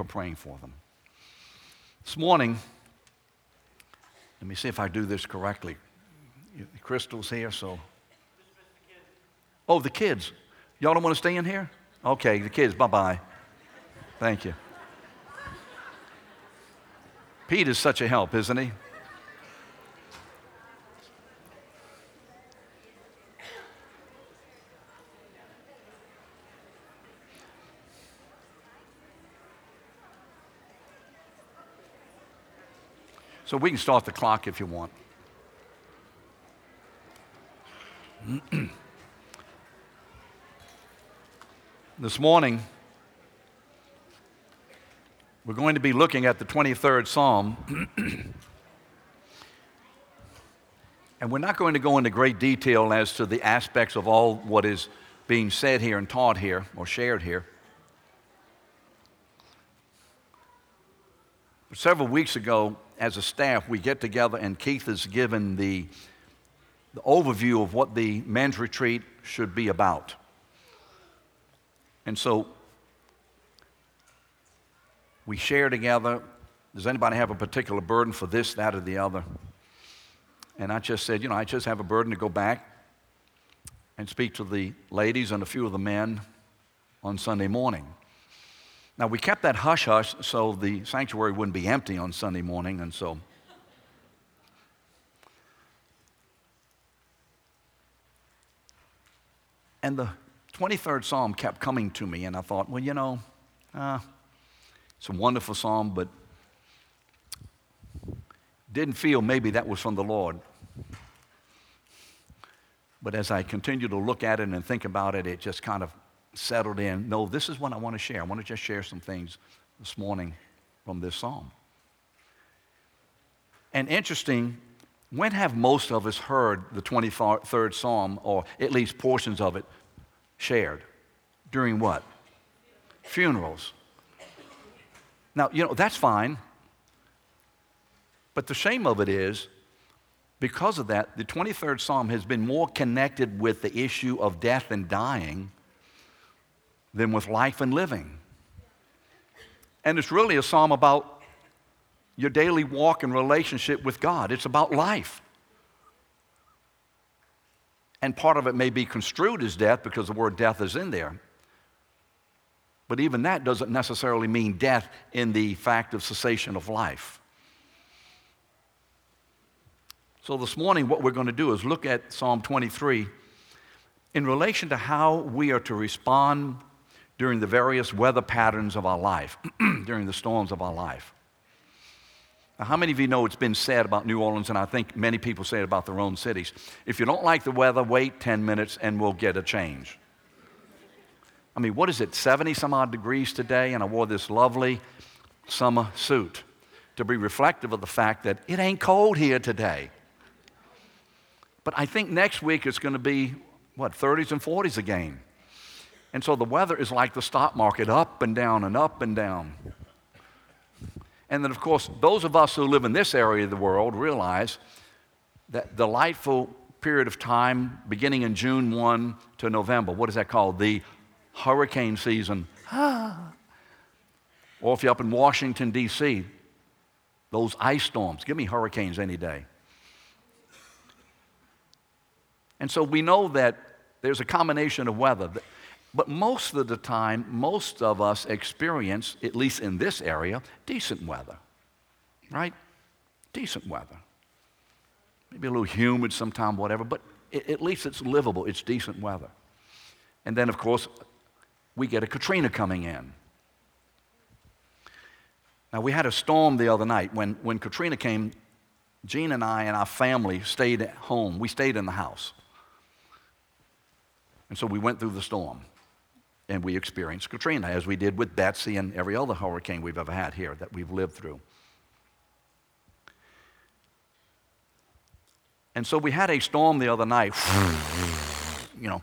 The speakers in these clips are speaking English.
for praying for them. This morning, let me see if I do this correctly. Crystal's here, so. Oh, the kids. Y'all don't want to stay in here? Okay, the kids, bye bye. Thank you. Pete is such a help, isn't he? So we can start the clock if you want. this morning, we're going to be looking at the 23rd Psalm. and we're not going to go into great detail as to the aspects of all what is being said here and taught here or shared here. Several weeks ago, as a staff, we get together and Keith has given the, the overview of what the men's retreat should be about. And so we share together. Does anybody have a particular burden for this, that, or the other? And I just said, you know, I just have a burden to go back and speak to the ladies and a few of the men on Sunday morning. Now, we kept that hush hush so the sanctuary wouldn't be empty on Sunday morning, and so. And the 23rd Psalm kept coming to me, and I thought, well, you know, uh, it's a wonderful psalm, but didn't feel maybe that was from the Lord. But as I continued to look at it and think about it, it just kind of settled in. No, this is what I want to share. I want to just share some things this morning from this psalm. And interesting, when have most of us heard the 23rd psalm, or at least portions of it, shared? During what? Funerals. Now, you know, that's fine. But the shame of it is, because of that, the 23rd Psalm has been more connected with the issue of death and dying than with life and living. And it's really a psalm about your daily walk and relationship with God. It's about life. And part of it may be construed as death because the word death is in there. But even that doesn't necessarily mean death in the fact of cessation of life. So, this morning, what we're going to do is look at Psalm 23 in relation to how we are to respond during the various weather patterns of our life, during the storms of our life. Now, how many of you know it's been said about New Orleans, and I think many people say it about their own cities? If you don't like the weather, wait 10 minutes and we'll get a change. I mean, what is it, 70 some odd degrees today, and I wore this lovely summer suit to be reflective of the fact that it ain't cold here today. But I think next week it's going to be, what, 30s and 40s again. And so the weather is like the stock market up and down and up and down. And then, of course, those of us who live in this area of the world realize that delightful period of time beginning in June 1 to November, what is that called? The hurricane season. or if you're up in Washington, D.C., those ice storms. Give me hurricanes any day. And so we know that there's a combination of weather. But most of the time, most of us experience, at least in this area, decent weather, right? Decent weather. Maybe a little humid sometime, whatever, but at least it's livable, it's decent weather. And then, of course, we get a Katrina coming in. Now, we had a storm the other night. When, when Katrina came, Jean and I and our family stayed at home. We stayed in the house. And so we went through the storm and we experienced Katrina, as we did with Betsy and every other hurricane we've ever had here that we've lived through. And so we had a storm the other night, you know,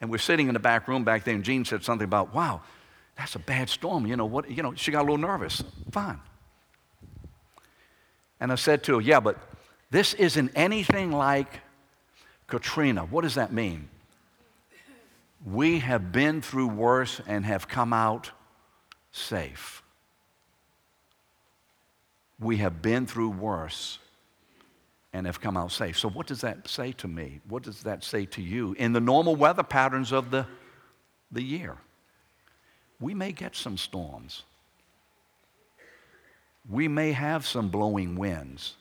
and we're sitting in the back room back there, and Jean said something about, wow, that's a bad storm. You know what? You know, she got a little nervous. Fine. And I said to her, yeah, but this isn't anything like Katrina. What does that mean? We have been through worse and have come out safe. We have been through worse and have come out safe. So, what does that say to me? What does that say to you in the normal weather patterns of the, the year? We may get some storms. We may have some blowing winds.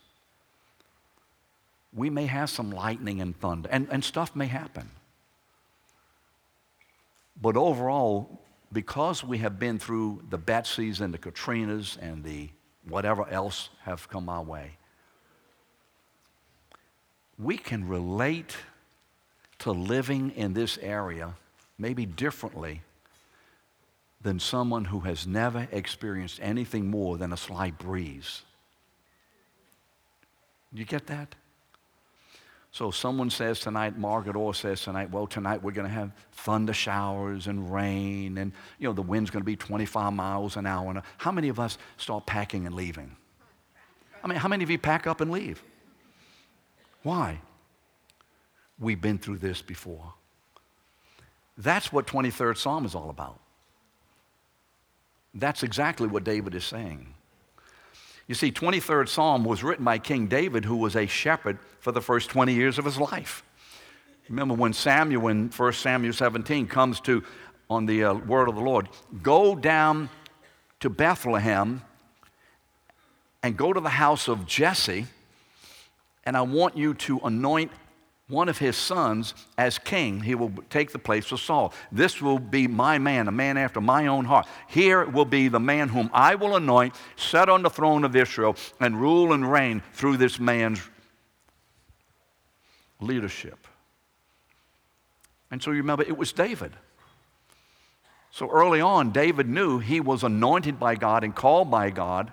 We may have some lightning and thunder, and, and stuff may happen. But overall, because we have been through the Betsy's and the Katrinas and the whatever else have come our way, we can relate to living in this area maybe differently than someone who has never experienced anything more than a slight breeze. You get that? So someone says tonight, Margaret Orr says tonight, well, tonight we're going to have thunder showers and rain, and you know the wind's going to be 25 miles an hour. How many of us start packing and leaving? I mean, how many of you pack up and leave? Why? We've been through this before. That's what 23rd Psalm is all about. That's exactly what David is saying. You see, 23rd Psalm was written by King David, who was a shepherd for the first 20 years of his life. Remember when Samuel, in 1 Samuel 17, comes to, on the uh, word of the Lord, go down to Bethlehem and go to the house of Jesse, and I want you to anoint one of his sons as king. He will take the place of Saul. This will be my man, a man after my own heart. Here will be the man whom I will anoint, set on the throne of Israel, and rule and reign through this man's leadership. And so you remember, it was David. So early on, David knew he was anointed by God and called by God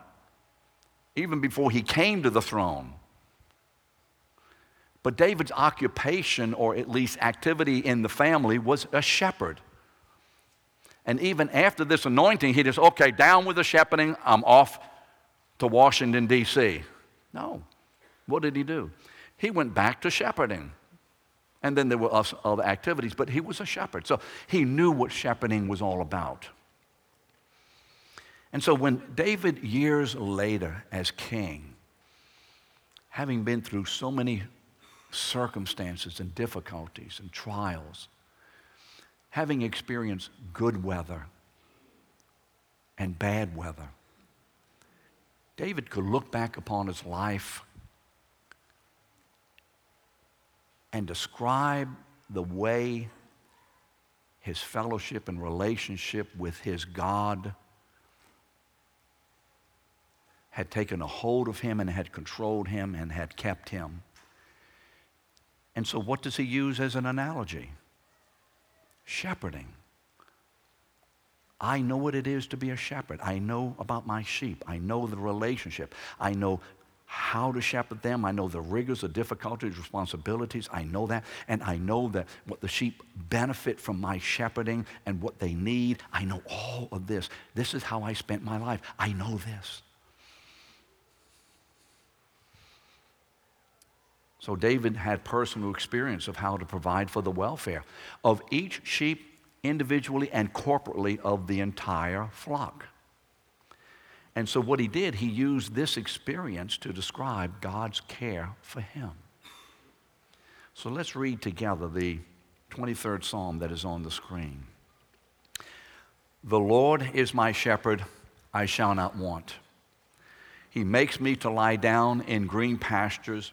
even before he came to the throne. But David's occupation, or at least activity in the family, was a shepherd. And even after this anointing, he just, okay, down with the shepherding, I'm off to Washington, D.C. No. What did he do? He went back to shepherding. And then there were other activities, but he was a shepherd. So he knew what shepherding was all about. And so when David, years later as king, having been through so many circumstances and difficulties and trials, having experienced good weather and bad weather, David could look back upon his life and describe the way his fellowship and relationship with his God had taken a hold of him and had controlled him and had kept him. And so, what does he use as an analogy? Shepherding. I know what it is to be a shepherd. I know about my sheep. I know the relationship. I know how to shepherd them. I know the rigors, the difficulties, responsibilities. I know that. And I know that what the sheep benefit from my shepherding and what they need. I know all of this. This is how I spent my life. I know this. So David had personal experience of how to provide for the welfare of each sheep individually and corporately of the entire flock. And so what he did, he used this experience to describe God's care for him. So let's read together the 23rd Psalm that is on the screen. The Lord is my shepherd, I shall not want. He makes me to lie down in green pastures.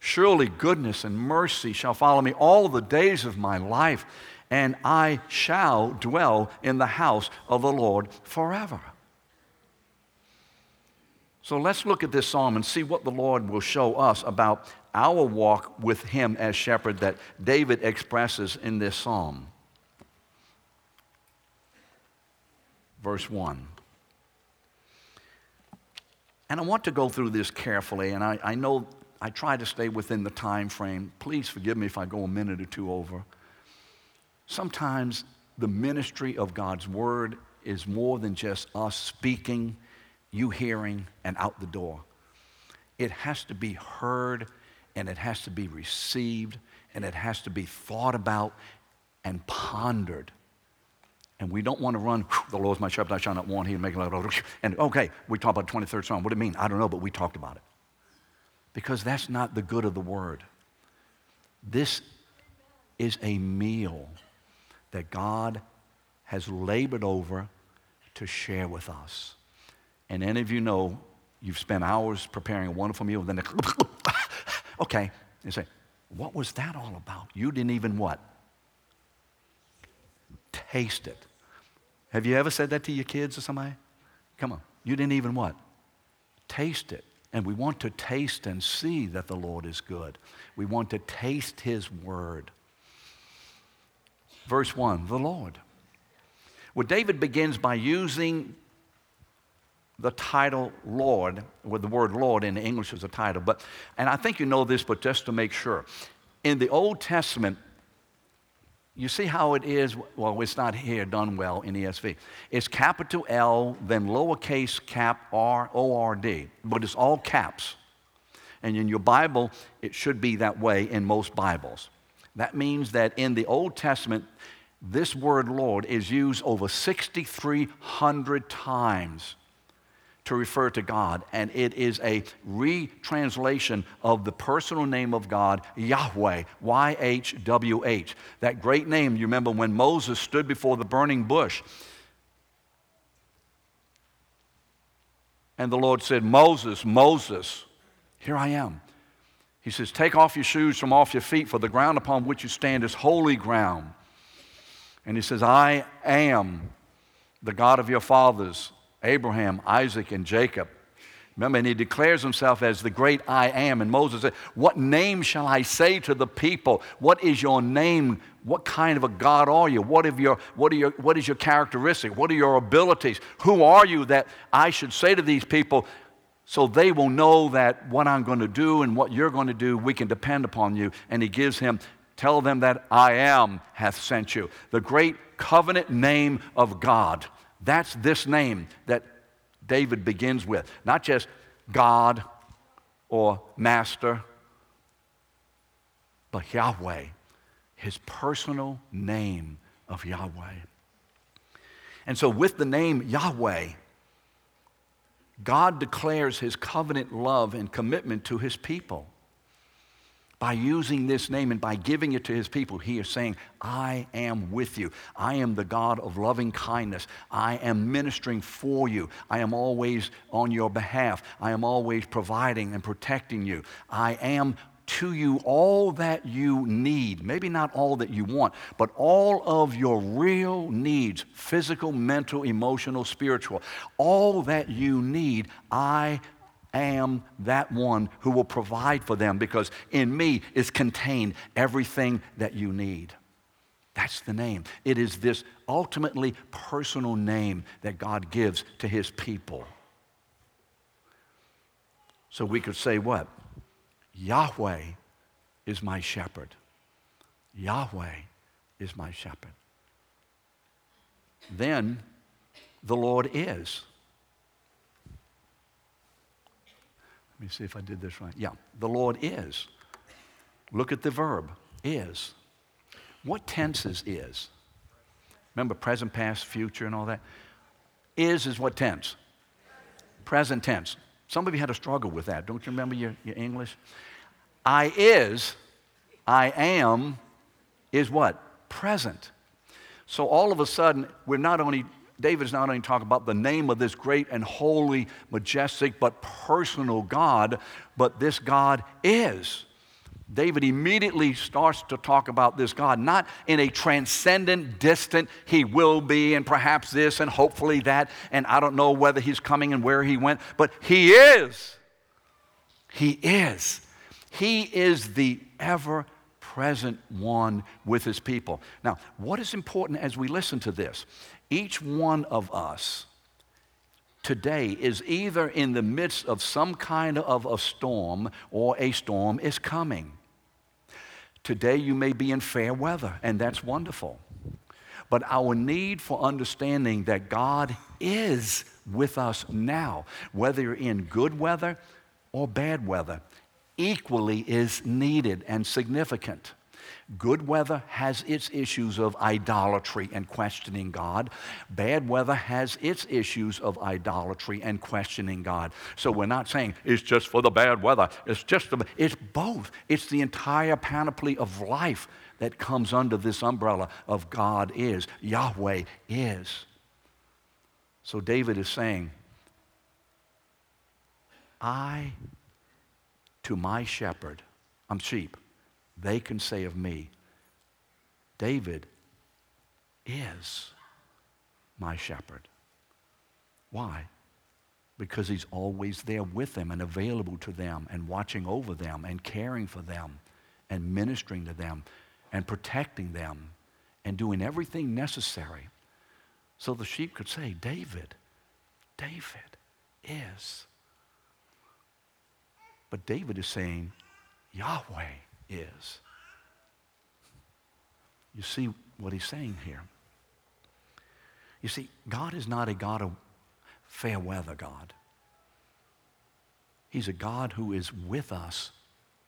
Surely goodness and mercy shall follow me all the days of my life, and I shall dwell in the house of the Lord forever. So let's look at this psalm and see what the Lord will show us about our walk with Him as shepherd that David expresses in this psalm. Verse 1 And I want to go through this carefully, and I, I know I try to stay within the time frame. Please forgive me if I go a minute or two over. Sometimes the ministry of God's word is more than just us speaking, you hearing, and out the door. It has to be heard, and it has to be received, and it has to be thought about and pondered. And we don't want to run, the Lord's my shepherd, I shall not want, he make it, and okay, we talk about 23rd Psalm. What do you mean? I don't know, but we talked about it. Because that's not the good of the word. This is a meal that God has labored over to share with us. And any of you know you've spent hours preparing a wonderful meal, then okay, you say, what was that all about? You didn't even what? Taste it. Have you ever said that to your kids or somebody? Come on. You didn't even what? Taste it. And we want to taste and see that the Lord is good. We want to taste His word. Verse 1 the Lord. Well, David begins by using the title Lord, with the word Lord in English as a title. But, and I think you know this, but just to make sure. In the Old Testament, you see how it is? Well, it's not here done well in ESV. It's capital L, then lowercase cap R O R D, but it's all caps. And in your Bible, it should be that way in most Bibles. That means that in the Old Testament, this word Lord is used over 6,300 times to refer to God, and it is a retranslation of the personal name of God, Yahweh, Y H W H. That great name, you remember when Moses stood before the burning bush. And the Lord said, Moses, Moses, here I am. He says, Take off your shoes from off your feet, for the ground upon which you stand is holy ground. And he says, I am the God of your fathers, Abraham, Isaac, and Jacob. Remember, and he declares himself as the great I am. And Moses said, What name shall I say to the people? What is your name? What kind of a God are you? What, of your, what, are your, what is your characteristic? What are your abilities? Who are you that I should say to these people so they will know that what I'm going to do and what you're going to do, we can depend upon you? And he gives him Tell them that I am hath sent you. The great covenant name of God. That's this name that David begins with. Not just God or Master, but Yahweh, his personal name of Yahweh. And so, with the name Yahweh, God declares his covenant love and commitment to his people by using this name and by giving it to his people, he is saying, I am with you. I am the God of loving kindness. I am ministering for you. I am always on your behalf. I am always providing and protecting you. I am to you all that you need. Maybe not all that you want, but all of your real needs physical, mental, emotional, spiritual. All that you need, I am that one who will provide for them because in me is contained everything that you need. That's the name. It is this ultimately personal name that God gives to his people. So we could say what? Yahweh is my shepherd. Yahweh is my shepherd. Then the Lord is. Let me see if I did this right. Yeah, the Lord is. Look at the verb, is. What tenses is? Remember present, past, future, and all that? Is is what tense? Present tense. Some of you had a struggle with that. Don't you remember your, your English? I is, I am, is what? Present. So all of a sudden, we're not only David not only talking about the name of this great and holy, majestic, but personal God, but this God is. David immediately starts to talk about this God, not in a transcendent, distant, he will be, and perhaps this, and hopefully that, and I don't know whether he's coming and where he went, but he is. He is. He is the ever present one with his people. Now, what is important as we listen to this each one of us today is either in the midst of some kind of a storm or a storm is coming. Today you may be in fair weather, and that's wonderful. But our need for understanding that God is with us now, whether you're in good weather or bad weather, equally is needed and significant. Good weather has its issues of idolatry and questioning God. Bad weather has its issues of idolatry and questioning God. So we're not saying it's just for the bad weather. It's just the, it's both. It's the entire panoply of life that comes under this umbrella of God is. Yahweh is. So David is saying, I to my shepherd, I'm sheep they can say of me, David is my shepherd. Why? Because he's always there with them and available to them and watching over them and caring for them and ministering to them and protecting them and doing everything necessary. So the sheep could say, David, David is. But David is saying, Yahweh is. You see what he's saying here. You see, God is not a God of fair weather God. He's a God who is with us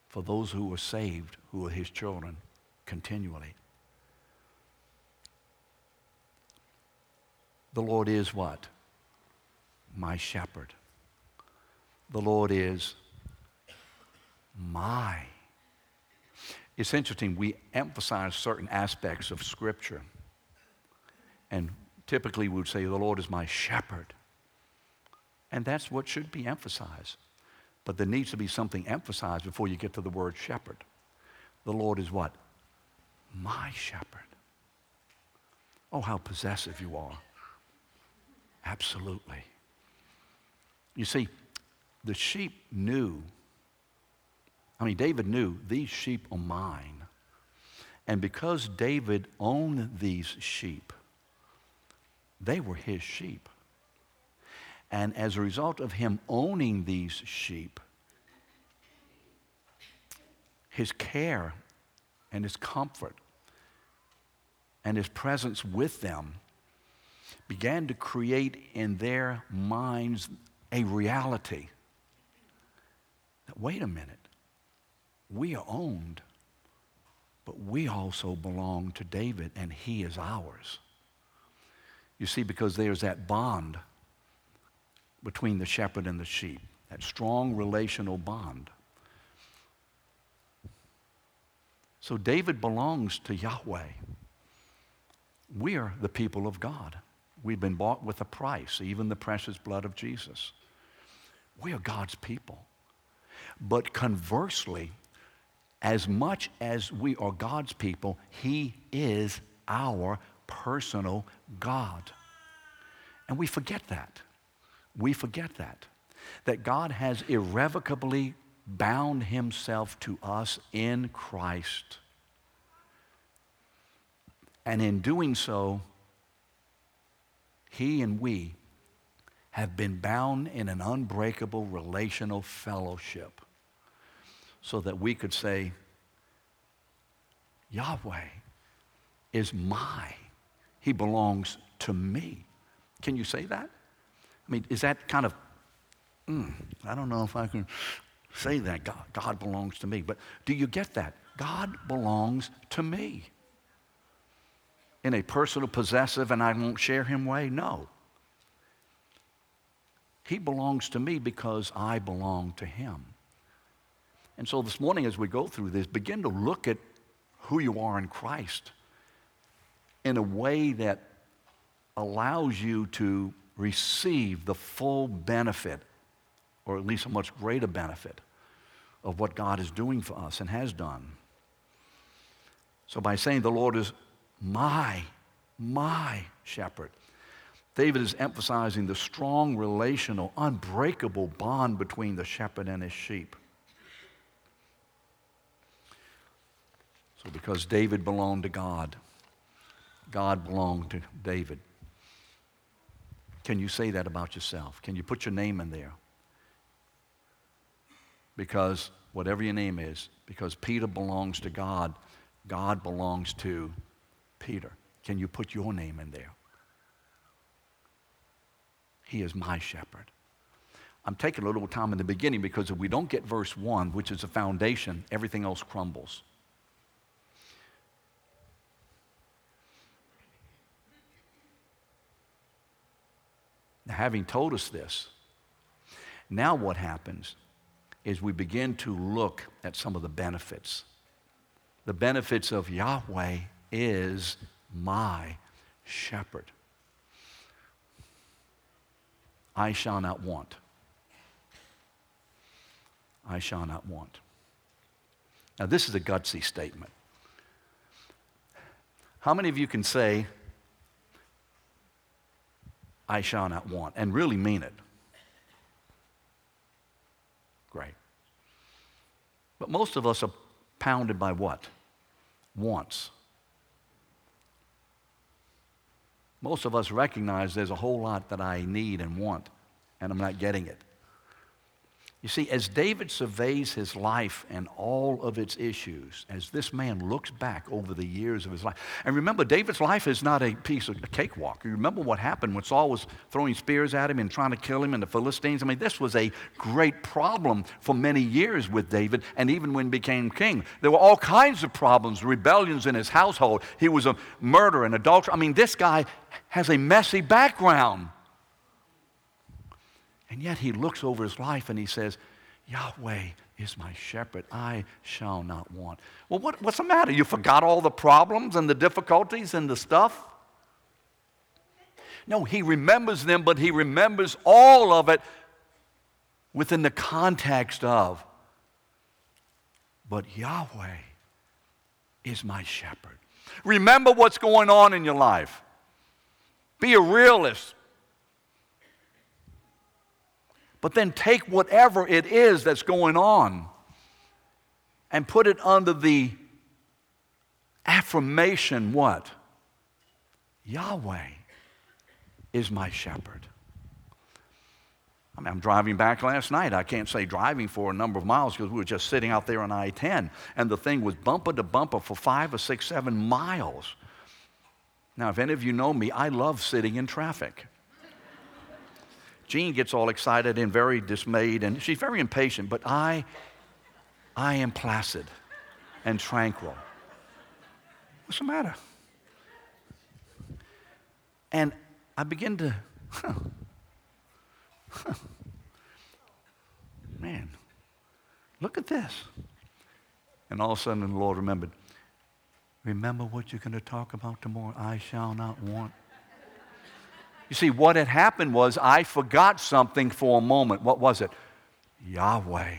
for those who are saved, who are his children, continually. The Lord is what? My shepherd. The Lord is my it's interesting, we emphasize certain aspects of Scripture. And typically we would say, The Lord is my shepherd. And that's what should be emphasized. But there needs to be something emphasized before you get to the word shepherd. The Lord is what? My shepherd. Oh, how possessive you are. Absolutely. You see, the sheep knew I mean, David knew these sheep are mine. And because David owned these sheep, they were his sheep. And as a result of him owning these sheep, his care and his comfort and his presence with them began to create in their minds a reality that, wait a minute, we are owned, but we also belong to David, and he is ours. You see, because there's that bond between the shepherd and the sheep, that strong relational bond. So David belongs to Yahweh. We are the people of God. We've been bought with a price, even the precious blood of Jesus. We are God's people. But conversely, as much as we are God's people, He is our personal God. And we forget that. We forget that. That God has irrevocably bound Himself to us in Christ. And in doing so, He and we have been bound in an unbreakable relational fellowship so that we could say, Yahweh is my. He belongs to me. Can you say that? I mean, is that kind of, mm, I don't know if I can say that. God, God belongs to me. But do you get that? God belongs to me. In a personal, possessive, and I won't share him way? No. He belongs to me because I belong to him. And so this morning, as we go through this, begin to look at who you are in Christ in a way that allows you to receive the full benefit, or at least a much greater benefit, of what God is doing for us and has done. So, by saying the Lord is my, my shepherd, David is emphasizing the strong relational, unbreakable bond between the shepherd and his sheep. So, because David belonged to God, God belonged to David. Can you say that about yourself? Can you put your name in there? Because whatever your name is, because Peter belongs to God, God belongs to Peter. Can you put your name in there? He is my shepherd. I'm taking a little time in the beginning because if we don't get verse 1, which is the foundation, everything else crumbles. Having told us this, now what happens is we begin to look at some of the benefits. The benefits of Yahweh is my shepherd. I shall not want. I shall not want. Now, this is a gutsy statement. How many of you can say, I shall not want, and really mean it? Great. But most of us are pounded by what? Wants. Most of us recognize there's a whole lot that I need and want, and I'm not getting it. You see, as David surveys his life and all of its issues, as this man looks back over the years of his life, and remember, David's life is not a piece of a cakewalk. You remember what happened when Saul was throwing spears at him and trying to kill him and the Philistines? I mean, this was a great problem for many years with David, and even when he became king. There were all kinds of problems, rebellions in his household. He was a murderer and adulterer. I mean, this guy has a messy background. And yet he looks over his life and he says, Yahweh is my shepherd. I shall not want. Well, what, what's the matter? You forgot all the problems and the difficulties and the stuff? No, he remembers them, but he remembers all of it within the context of, but Yahweh is my shepherd. Remember what's going on in your life. Be a realist. But then take whatever it is that's going on and put it under the affirmation what? Yahweh is my shepherd. I mean, I'm driving back last night. I can't say driving for a number of miles because we were just sitting out there on I 10, and the thing was bumper to bumper for five or six, seven miles. Now, if any of you know me, I love sitting in traffic. Jean gets all excited and very dismayed, and she's very impatient, but I, I am placid and tranquil. What's the matter? And I begin to, huh, huh, man, look at this. And all of a sudden, the Lord remembered, remember what you're going to talk about tomorrow? I shall not want. You see, what had happened was I forgot something for a moment. What was it? Yahweh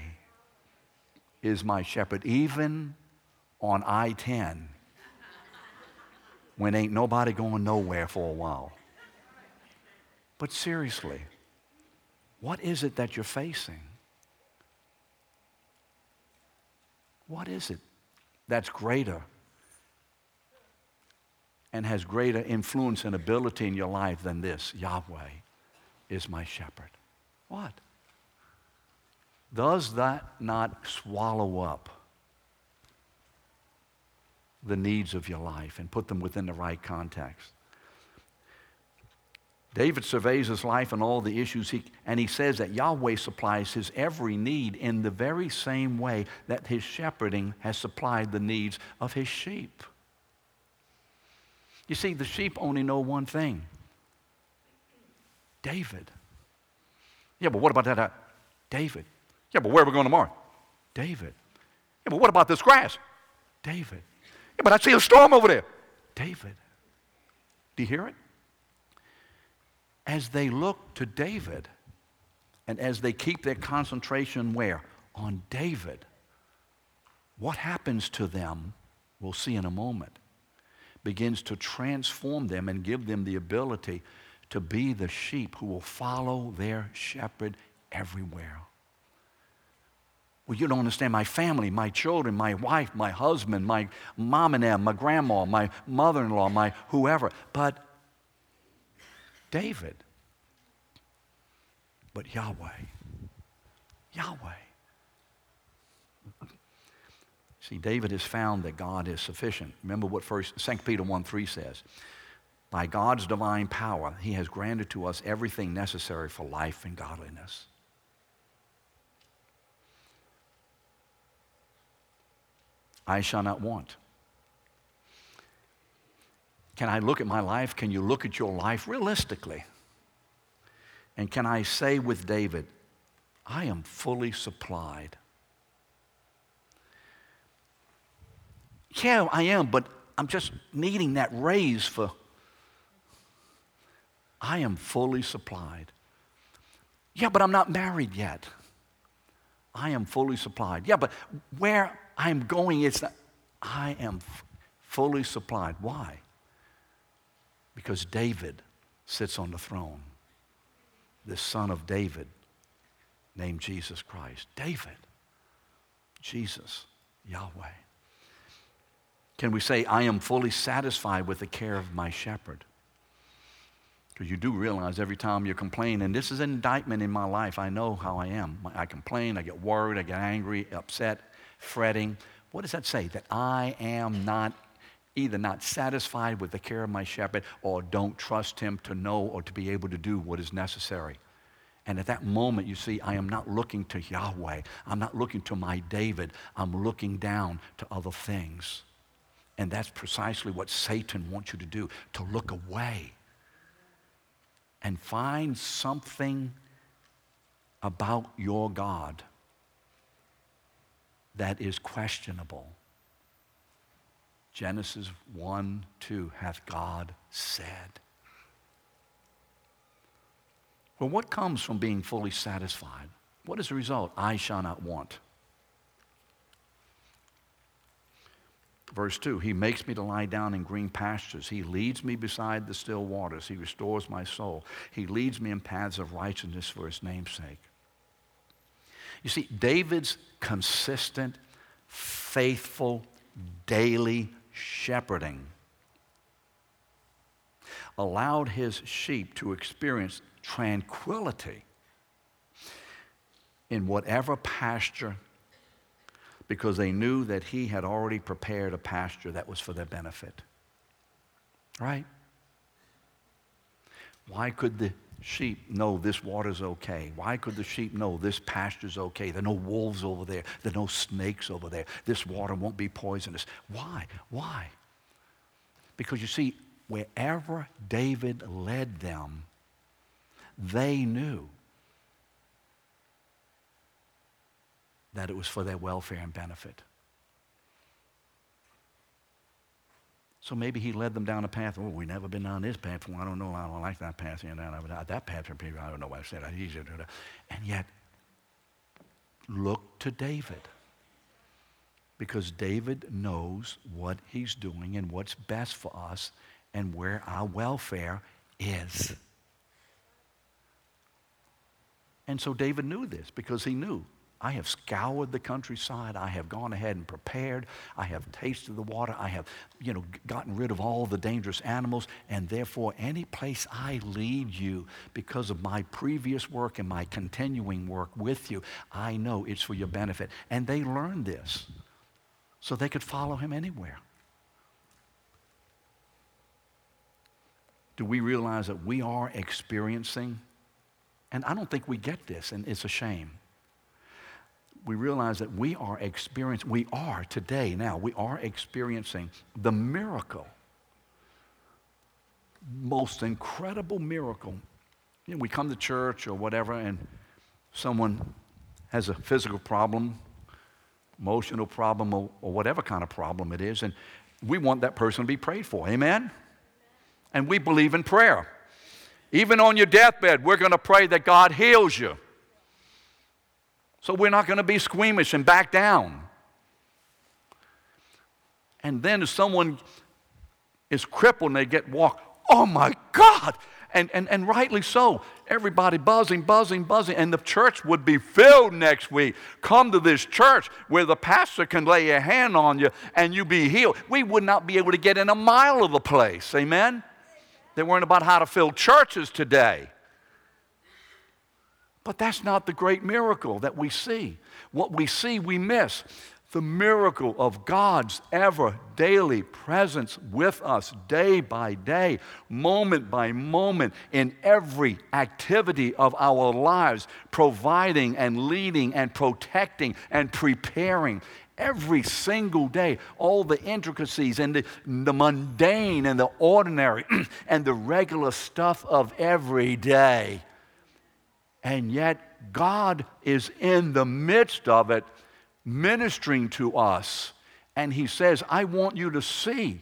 is my shepherd, even on I 10 when ain't nobody going nowhere for a while. But seriously, what is it that you're facing? What is it that's greater and has greater influence and ability in your life than this Yahweh is my shepherd. What? Does that not swallow up the needs of your life and put them within the right context? David surveys his life and all the issues, he, and he says that Yahweh supplies his every need in the very same way that his shepherding has supplied the needs of his sheep. You see, the sheep only know one thing David. Yeah, but what about that? Uh, David. Yeah, but where are we going tomorrow? David. Yeah, but what about this grass? David. Yeah, but I see a storm over there. David. Do you hear it? As they look to David and as they keep their concentration where? On David. What happens to them, we'll see in a moment begins to transform them and give them the ability to be the sheep who will follow their shepherd everywhere. Well, you don't understand my family, my children, my wife, my husband, my mom and them, my grandma, my mother in law, my whoever. But David, but Yahweh. Yahweh. See, David has found that God is sufficient. Remember what first 2 Peter 1 3 says. By God's divine power, he has granted to us everything necessary for life and godliness. I shall not want. Can I look at my life? Can you look at your life realistically? And can I say with David, I am fully supplied? Yeah, I am, but I'm just needing that raise for. I am fully supplied. Yeah, but I'm not married yet. I am fully supplied. Yeah, but where I'm going, it's not, I am f- fully supplied. Why? Because David sits on the throne, the son of David, named Jesus Christ. David, Jesus, Yahweh. Can we say, I am fully satisfied with the care of my shepherd? Because you do realize every time you complain, and this is an indictment in my life, I know how I am. I complain, I get worried, I get angry, upset, fretting. What does that say? That I am not either not satisfied with the care of my shepherd or don't trust him to know or to be able to do what is necessary. And at that moment, you see, I am not looking to Yahweh. I'm not looking to my David. I'm looking down to other things. And that's precisely what Satan wants you to do to look away and find something about your God that is questionable. Genesis 1 2 hath God said. Well, what comes from being fully satisfied? What is the result? I shall not want. Verse 2 He makes me to lie down in green pastures. He leads me beside the still waters. He restores my soul. He leads me in paths of righteousness for his namesake. You see, David's consistent, faithful, daily shepherding allowed his sheep to experience tranquility in whatever pasture because they knew that he had already prepared a pasture that was for their benefit. Right? Why could the sheep know this water's okay? Why could the sheep know this pasture's okay? There are no wolves over there. There are no snakes over there. This water won't be poisonous. Why? Why? Because you see, wherever David led them, they knew that it was for their welfare and benefit. So maybe he led them down a path. Oh, we've never been down this path before. I don't know. I don't like that path. You know, that path. I don't know why I said that. And yet, look to David. Because David knows what he's doing and what's best for us and where our welfare is. And so David knew this because he knew I have scoured the countryside. I have gone ahead and prepared. I have tasted the water. I have, you know, gotten rid of all the dangerous animals. And therefore, any place I lead you, because of my previous work and my continuing work with you, I know it's for your benefit. And they learned this so they could follow him anywhere. Do we realize that we are experiencing? And I don't think we get this, and it's a shame we realize that we are experiencing, we are today now, we are experiencing the miracle, most incredible miracle. You know, we come to church or whatever, and someone has a physical problem, emotional problem, or, or whatever kind of problem it is, and we want that person to be prayed for. Amen? And we believe in prayer. Even on your deathbed, we're going to pray that God heals you. So we're not going to be squeamish and back down. And then if someone is crippled and they get walked, oh my God! And, and, and rightly so. Everybody buzzing, buzzing, buzzing. And the church would be filled next week. Come to this church where the pastor can lay a hand on you and you be healed. We would not be able to get in a mile of the place. Amen? They weren't about how to fill churches today. But that's not the great miracle that we see. What we see, we miss. The miracle of God's ever daily presence with us day by day, moment by moment, in every activity of our lives, providing and leading and protecting and preparing every single day, all the intricacies and the, the mundane and the ordinary and the regular stuff of every day. And yet, God is in the midst of it, ministering to us. And He says, I want you to see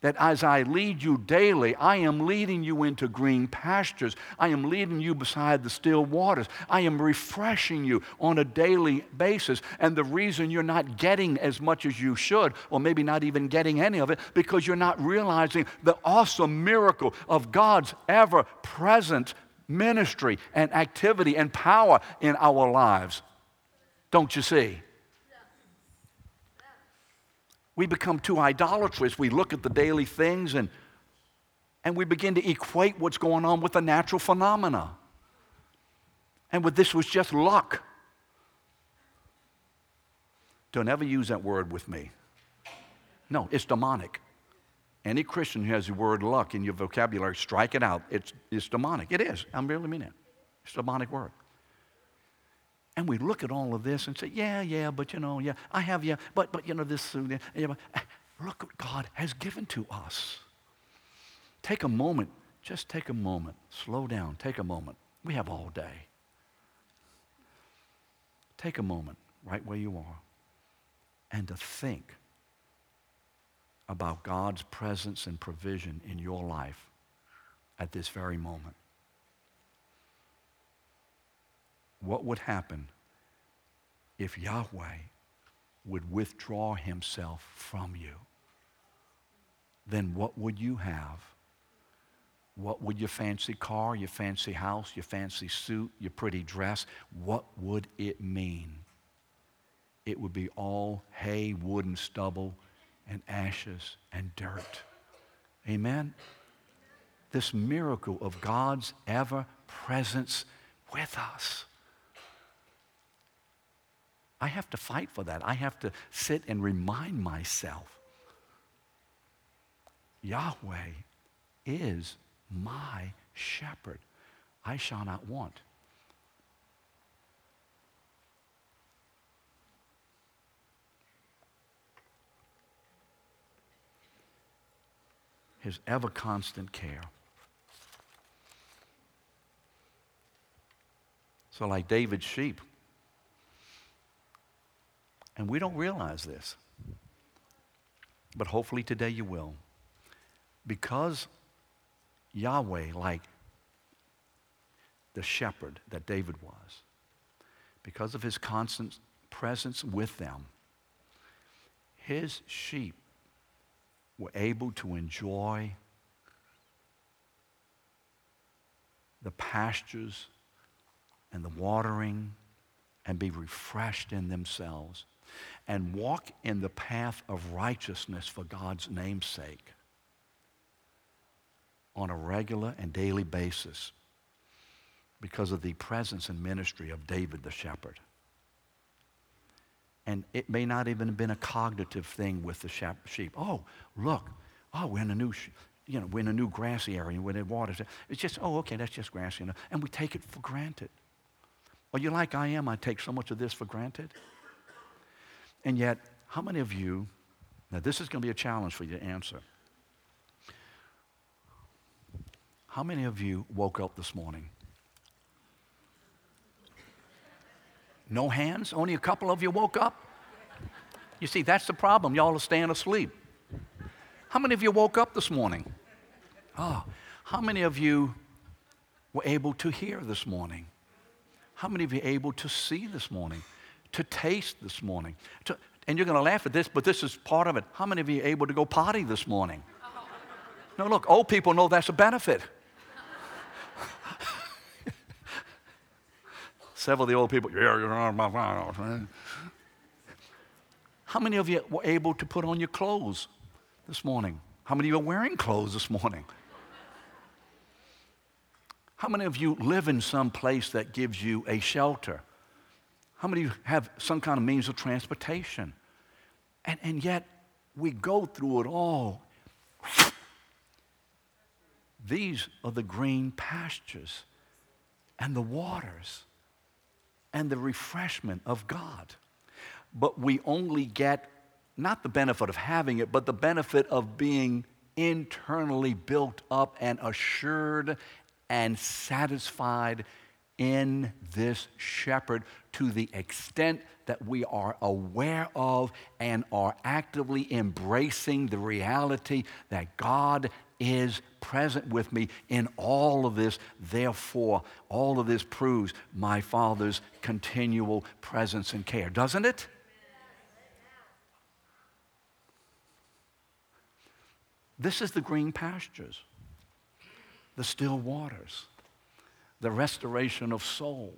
that as I lead you daily, I am leading you into green pastures. I am leading you beside the still waters. I am refreshing you on a daily basis. And the reason you're not getting as much as you should, or maybe not even getting any of it, because you're not realizing the awesome miracle of God's ever present ministry and activity and power in our lives. Don't you see? we become too idolatrous. We look at the daily things and, and we begin to equate what's going on with the natural phenomena. And with this was just luck. Don't ever use that word with me. No, it's demonic. Any Christian who has the word luck in your vocabulary, strike it out. It's, it's demonic. It is. I really mean it. It's a demonic word. And we look at all of this and say, yeah, yeah, but you know, yeah, I have, yeah, but, but you know, this, uh, yeah, but, eh, look what God has given to us. Take a moment, just take a moment, slow down, take a moment. We have all day. Take a moment right where you are and to think about God's presence and provision in your life at this very moment. what would happen if Yahweh would withdraw himself from you? Then what would you have? What would your fancy car, your fancy house, your fancy suit, your pretty dress, what would it mean? It would be all hay, wood, and stubble, and ashes and dirt. Amen? This miracle of God's ever presence with us. I have to fight for that. I have to sit and remind myself Yahweh is my shepherd. I shall not want. His ever constant care. So, like David's sheep, and we don't realize this. But hopefully today you will. Because Yahweh, like the shepherd that David was, because of his constant presence with them, his sheep were able to enjoy the pastures and the watering and be refreshed in themselves and walk in the path of righteousness for God's name's sake on a regular and daily basis because of the presence and ministry of David the shepherd. And it may not even have been a cognitive thing with the sheep. Oh, look, oh, we're in a new, you know, we're in a new grassy area where the water. It's just, oh, okay, that's just grassy enough. And we take it for granted. Are you like I am? I take so much of this for granted. And yet, how many of you, now this is going to be a challenge for you to answer. How many of you woke up this morning? No hands? Only a couple of you woke up? You see, that's the problem. Y'all are staying asleep. How many of you woke up this morning? Oh, how many of you were able to hear this morning? How many of you able to see this morning? to taste this morning. To, and you're going to laugh at this, but this is part of it. How many of you able to go potty this morning? No, look, old people know that's a benefit. Several of the old people. How many of you were able to put on your clothes this morning? How many of you are wearing clothes this morning? How many of you live in some place that gives you a shelter? How many have some kind of means of transportation? And, and yet, we go through it all. These are the green pastures and the waters and the refreshment of God. But we only get not the benefit of having it, but the benefit of being internally built up and assured and satisfied in this shepherd to the extent that we are aware of and are actively embracing the reality that God is present with me in all of this. Therefore, all of this proves my Father's continual presence and care, doesn't it? This is the green pastures, the still waters, the restoration of soul,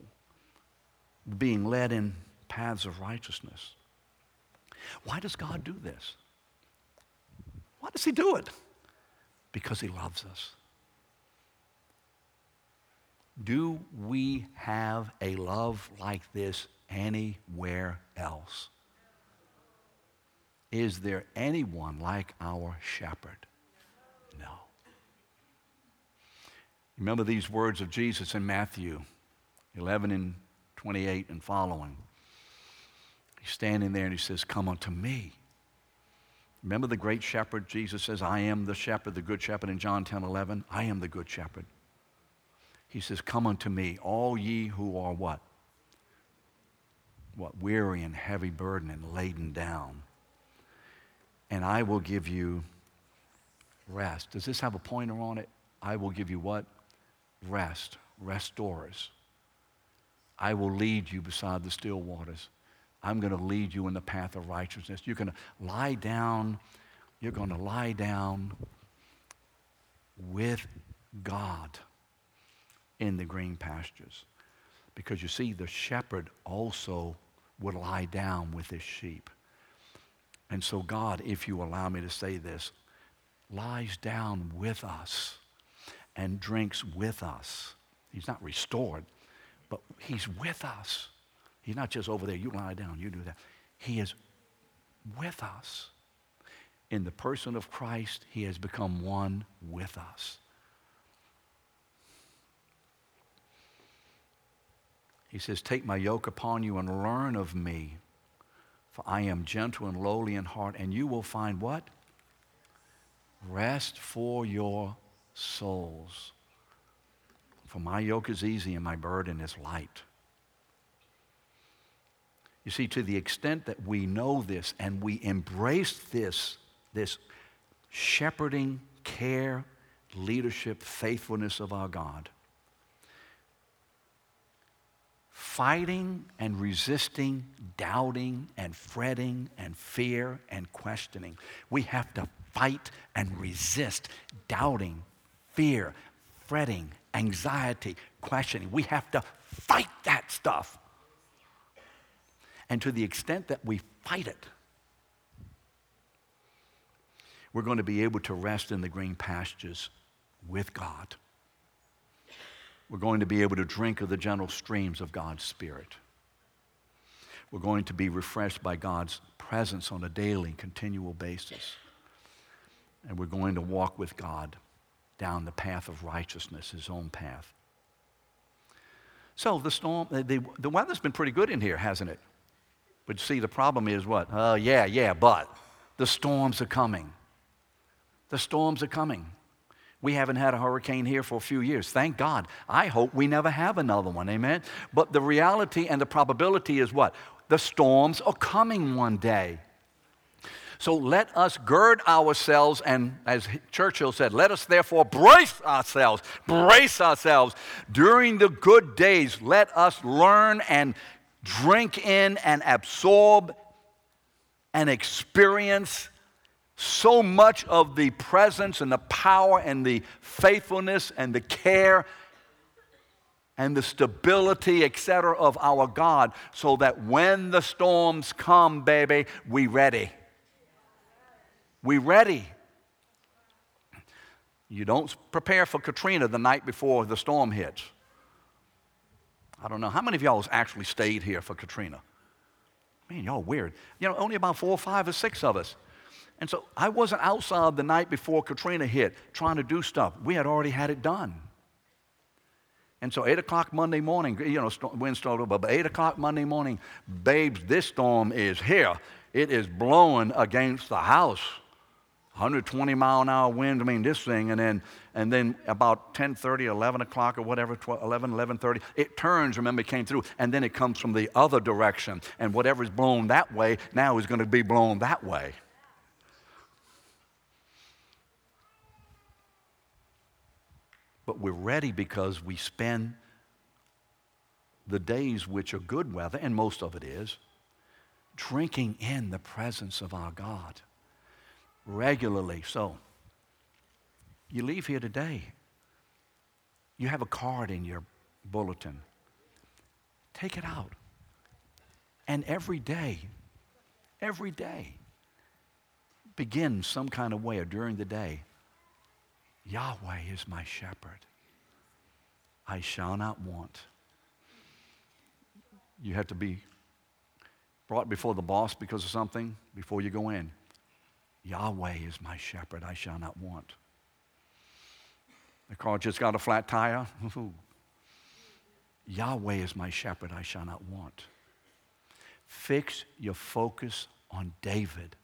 being led in paths of righteousness. Why does God do this? Why does He do it? Because He loves us. Do we have a love like this anywhere else? Is there anyone like our shepherd? No. Remember these words of Jesus in Matthew 11 and 28 and following. He's standing there and he says, Come unto me. Remember the great shepherd? Jesus says, I am the shepherd, the good shepherd in John 10 11. I am the good shepherd. He says, Come unto me, all ye who are what? What? Weary and heavy burden and laden down. And I will give you rest. Does this have a pointer on it? I will give you what? Rest. Restores. I will lead you beside the still waters. I'm going to lead you in the path of righteousness. You're going to lie down. You're going to lie down with God in the green pastures. Because you see, the shepherd also would lie down with his sheep. And so, God, if you allow me to say this, lies down with us and drinks with us. He's not restored, but He's with us. He's not just over there, you lie down, you do that. He is with us. In the person of Christ, He has become one with us. He says, Take my yoke upon you and learn of me, for I am gentle and lowly in heart, and you will find what? Rest for your souls. For my yoke is easy and my burden is light. You see, to the extent that we know this and we embrace this, this shepherding, care, leadership, faithfulness of our God, fighting and resisting, doubting and fretting and fear and questioning, we have to fight and resist doubting, fear, fretting, anxiety, questioning. We have to fight that stuff. And to the extent that we fight it, we're going to be able to rest in the green pastures with God. We're going to be able to drink of the gentle streams of God's Spirit. We're going to be refreshed by God's presence on a daily, continual basis. And we're going to walk with God down the path of righteousness, his own path. So the storm, the, the weather's been pretty good in here, hasn't it? But see, the problem is what? Oh, uh, yeah, yeah, but the storms are coming. The storms are coming. We haven't had a hurricane here for a few years. Thank God. I hope we never have another one. Amen. But the reality and the probability is what? The storms are coming one day. So let us gird ourselves, and as Churchill said, let us therefore brace ourselves, brace ourselves. During the good days, let us learn and drink in and absorb and experience so much of the presence and the power and the faithfulness and the care and the stability, etc., of our God, so that when the storms come, baby, we ready. We ready. You don't prepare for Katrina the night before the storm hits. I don't know. How many of y'all has actually stayed here for Katrina? Man, y'all weird. You know, only about four, five, or six of us. And so I wasn't outside the night before Katrina hit trying to do stuff. We had already had it done. And so 8 o'clock Monday morning, you know, wind started, but 8 o'clock Monday morning, babes, this storm is here. It is blowing against the house. 120 mile an hour wind, I mean, this thing, and then, and then about 10.30, 11 o'clock or whatever, 12, 11, 11.30, it turns, remember, it came through, and then it comes from the other direction, and whatever is blown that way now is going to be blown that way. But we're ready because we spend the days which are good weather, and most of it is, drinking in the presence of our God regularly. So, you leave here today. You have a card in your bulletin. Take it out. And every day, every day, begin some kind of way or during the day. Yahweh is my shepherd. I shall not want. You have to be brought before the boss because of something before you go in. Yahweh is my shepherd, I shall not want. The car just got a flat tire. Yahweh is my shepherd, I shall not want. Fix your focus on David.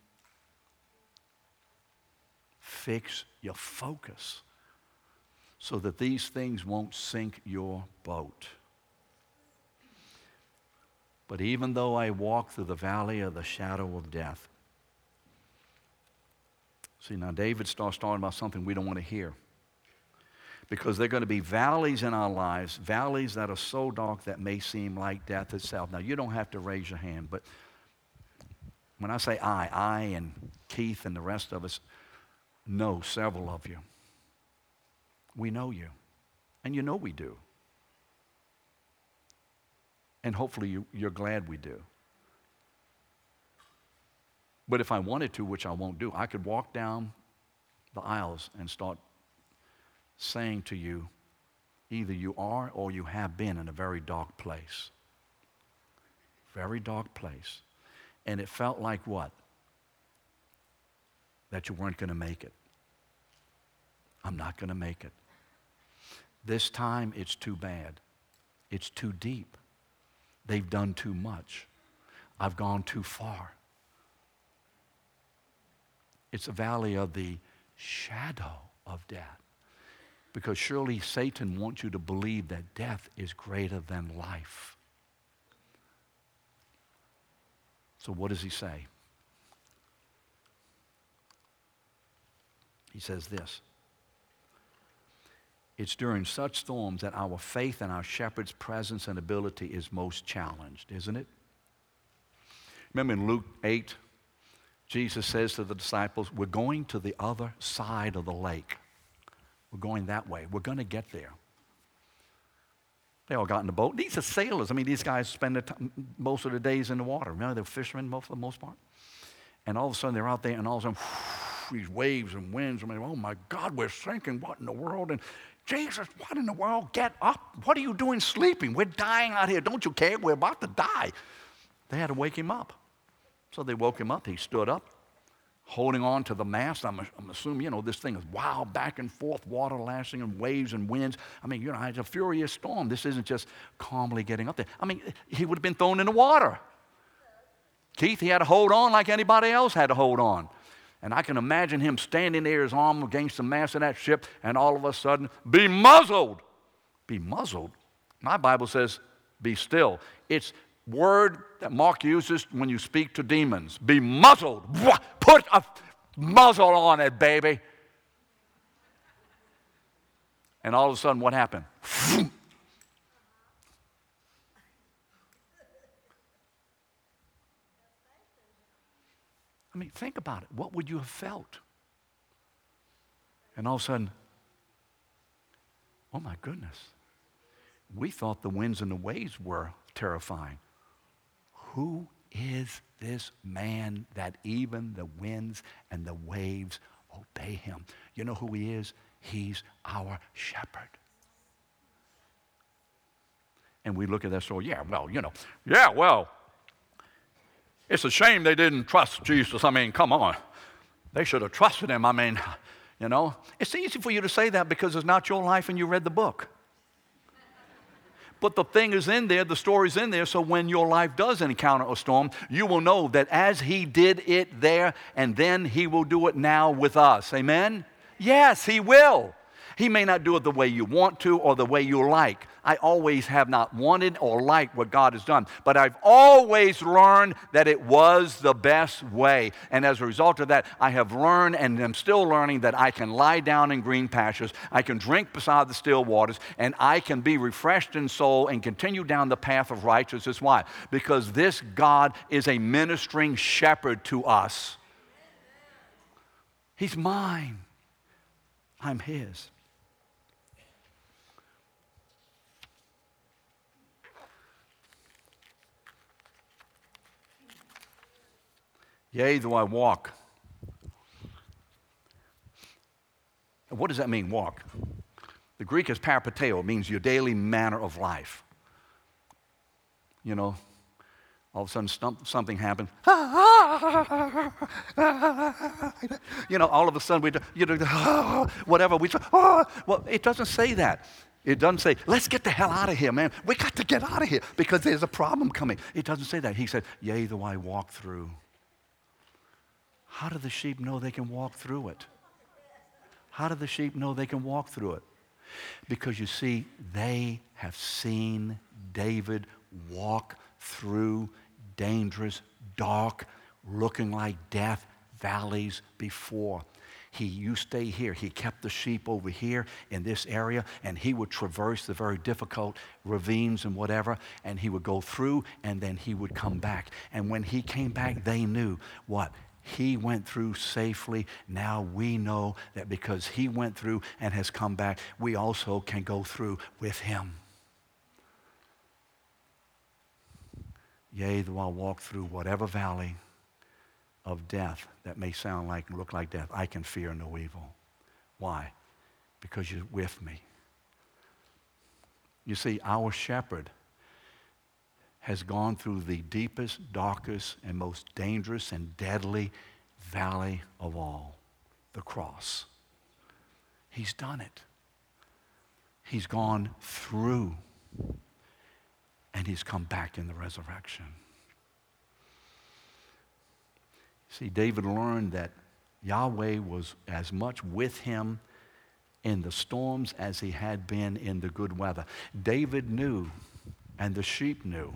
Fix your focus so that these things won't sink your boat. But even though I walk through the valley of the shadow of death, See, now David starts talking about something we don't want to hear. Because there are going to be valleys in our lives, valleys that are so dark that may seem like death itself. Now, you don't have to raise your hand, but when I say I, I and Keith and the rest of us know several of you. We know you. And you know we do. And hopefully you, you're glad we do. But if I wanted to, which I won't do, I could walk down the aisles and start saying to you, either you are or you have been in a very dark place. Very dark place. And it felt like what? That you weren't going to make it. I'm not going to make it. This time it's too bad. It's too deep. They've done too much. I've gone too far. It's a valley of the shadow of death. Because surely Satan wants you to believe that death is greater than life. So, what does he say? He says this It's during such storms that our faith and our shepherd's presence and ability is most challenged, isn't it? Remember in Luke 8, Jesus says to the disciples, We're going to the other side of the lake. We're going that way. We're going to get there. They all got in the boat. These are sailors. I mean, these guys spend most of the days in the water. Remember, they're fishermen most, for the most part. And all of a sudden, they're out there, and all of a sudden, whoosh, these waves and winds. I mean, oh my God, we're sinking. What in the world? And Jesus, what in the world? Get up. What are you doing sleeping? We're dying out here. Don't you care? We're about to die. They had to wake him up. So they woke him up. He stood up, holding on to the mast. I'm, I'm assuming, you know, this thing is wild back and forth, water lashing and waves and winds. I mean, you know, it's a furious storm. This isn't just calmly getting up there. I mean, he would have been thrown in the water. Keith, he had to hold on like anybody else had to hold on. And I can imagine him standing there, his arm against the mast of that ship, and all of a sudden, be muzzled. Be muzzled. My Bible says, be still. It's word that Mark uses when you speak to demons be muzzled. Put a muzzle on it, baby. And all of a sudden, what happened? I mean, think about it. What would you have felt? And all of a sudden, oh my goodness, we thought the winds and the waves were terrifying. Who is this man that even the winds and the waves obey him? You know who he is? He's our shepherd. And we look at that story, yeah, well, you know, yeah, well, it's a shame they didn't trust Jesus. I mean, come on. They should have trusted him. I mean, you know, it's easy for you to say that because it's not your life and you read the book. But the thing is in there, the story's in there, so when your life does encounter a storm, you will know that as He did it there, and then He will do it now with us. Amen? Yes, He will. He may not do it the way you want to or the way you like. I always have not wanted or liked what God has done, but I've always learned that it was the best way. And as a result of that, I have learned and am still learning that I can lie down in green pastures, I can drink beside the still waters, and I can be refreshed in soul and continue down the path of righteousness. Why? Because this God is a ministering shepherd to us. He's mine. I'm His. Yea, though I walk. What does that mean, walk? The Greek is peripateo, it means your daily manner of life. You know, all of a sudden something happened. you know, all of a sudden we, you know, whatever. We, well, it doesn't say that. It doesn't say, let's get the hell out of here, man. We got to get out of here because there's a problem coming. It doesn't say that. He said, Yea, though I walk through how do the sheep know they can walk through it? How do the sheep know they can walk through it? Because you see, they have seen David walk through dangerous, dark, looking like death valleys before. He, you stay here. He kept the sheep over here in this area, and he would traverse the very difficult ravines and whatever, and he would go through, and then he would come back. And when he came back, they knew what? He went through safely. Now we know that because he went through and has come back, we also can go through with him. Yea, though I walk through whatever valley of death that may sound like and look like death, I can fear no evil. Why? Because you're with me. You see, our shepherd has gone through the deepest, darkest, and most dangerous and deadly valley of all the cross. He's done it. He's gone through, and he's come back in the resurrection. See, David learned that Yahweh was as much with him in the storms as he had been in the good weather. David knew and the sheep knew.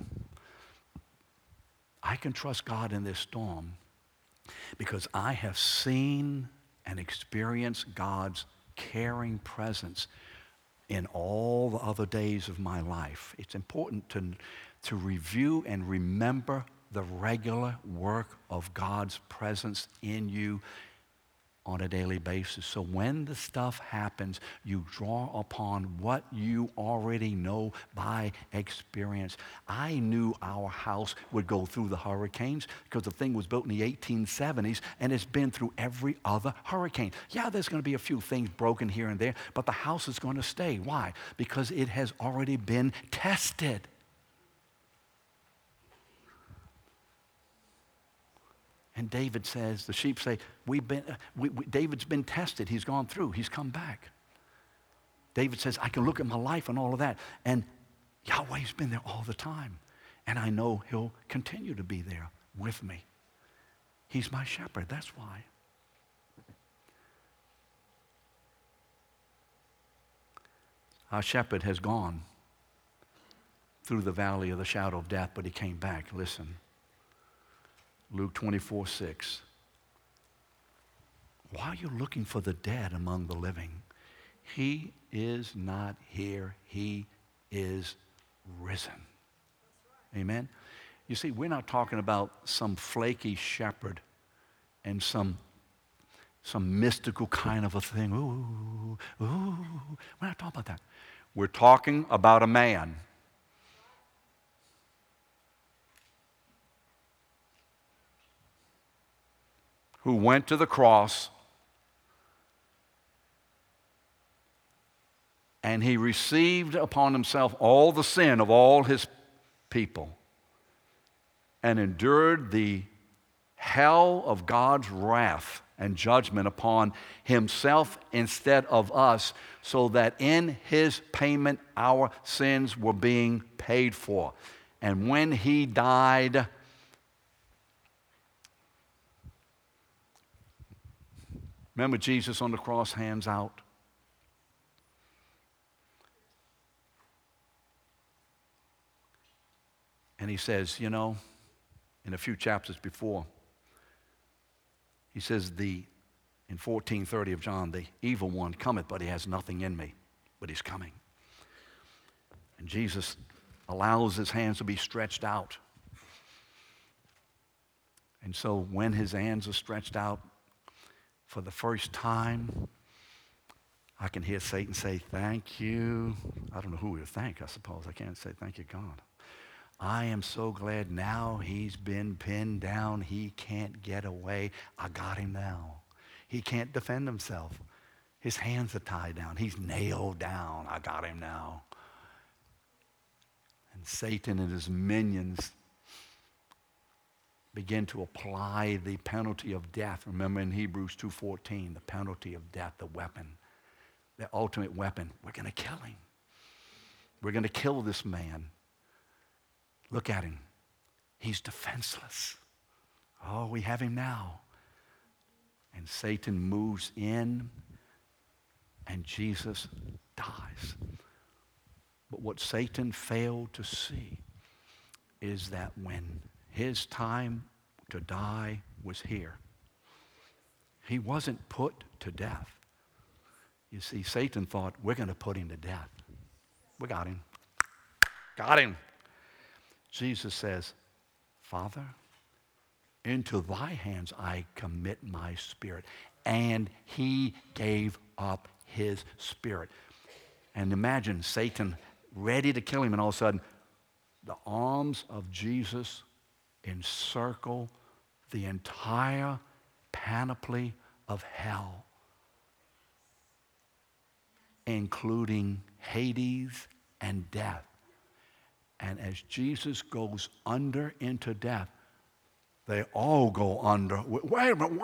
I can trust God in this storm because I have seen and experienced God's caring presence in all the other days of my life. It's important to, to review and remember the regular work of God's presence in you on a daily basis. So when the stuff happens, you draw upon what you already know by experience. I knew our house would go through the hurricanes because the thing was built in the 1870s and it's been through every other hurricane. Yeah, there's going to be a few things broken here and there, but the house is going to stay. Why? Because it has already been tested. And David says, the sheep say, We've been, uh, we, we, David's been tested. He's gone through. He's come back. David says, I can look at my life and all of that. And Yahweh's been there all the time. And I know he'll continue to be there with me. He's my shepherd. That's why. Our shepherd has gone through the valley of the shadow of death, but he came back. Listen. Luke 24 6. Why are you looking for the dead among the living? He is not here, he is risen. Amen? You see, we're not talking about some flaky shepherd and some, some mystical kind of a thing. Ooh, ooh. We're not talking about that. We're talking about a man who went to the cross and he received upon himself all the sin of all his people and endured the hell of God's wrath and judgment upon himself instead of us, so that in his payment our sins were being paid for. And when he died, remember Jesus on the cross, hands out? And he says, You know, in a few chapters before, he says, the, in 1430 of John, the evil one cometh, but he has nothing in me, but he's coming. And Jesus allows his hands to be stretched out. And so when his hands are stretched out for the first time, I can hear Satan say, Thank you. I don't know who to thank, I suppose. I can't say, Thank you, God. I am so glad now he's been pinned down. He can't get away. I got him now. He can't defend himself. His hands are tied down. He's nailed down. I got him now. And Satan and his minions begin to apply the penalty of death. Remember in Hebrews 2:14, the penalty of death, the weapon, the ultimate weapon. We're going to kill him. We're going to kill this man. Look at him. He's defenseless. Oh, we have him now. And Satan moves in, and Jesus dies. But what Satan failed to see is that when his time to die was here, he wasn't put to death. You see, Satan thought, we're going to put him to death. We got him. Got him. Jesus says, Father, into thy hands I commit my spirit. And he gave up his spirit. And imagine Satan ready to kill him, and all of a sudden, the arms of Jesus encircle the entire panoply of hell, including Hades and death. And as Jesus goes under into death, they all go under. Wait a minute,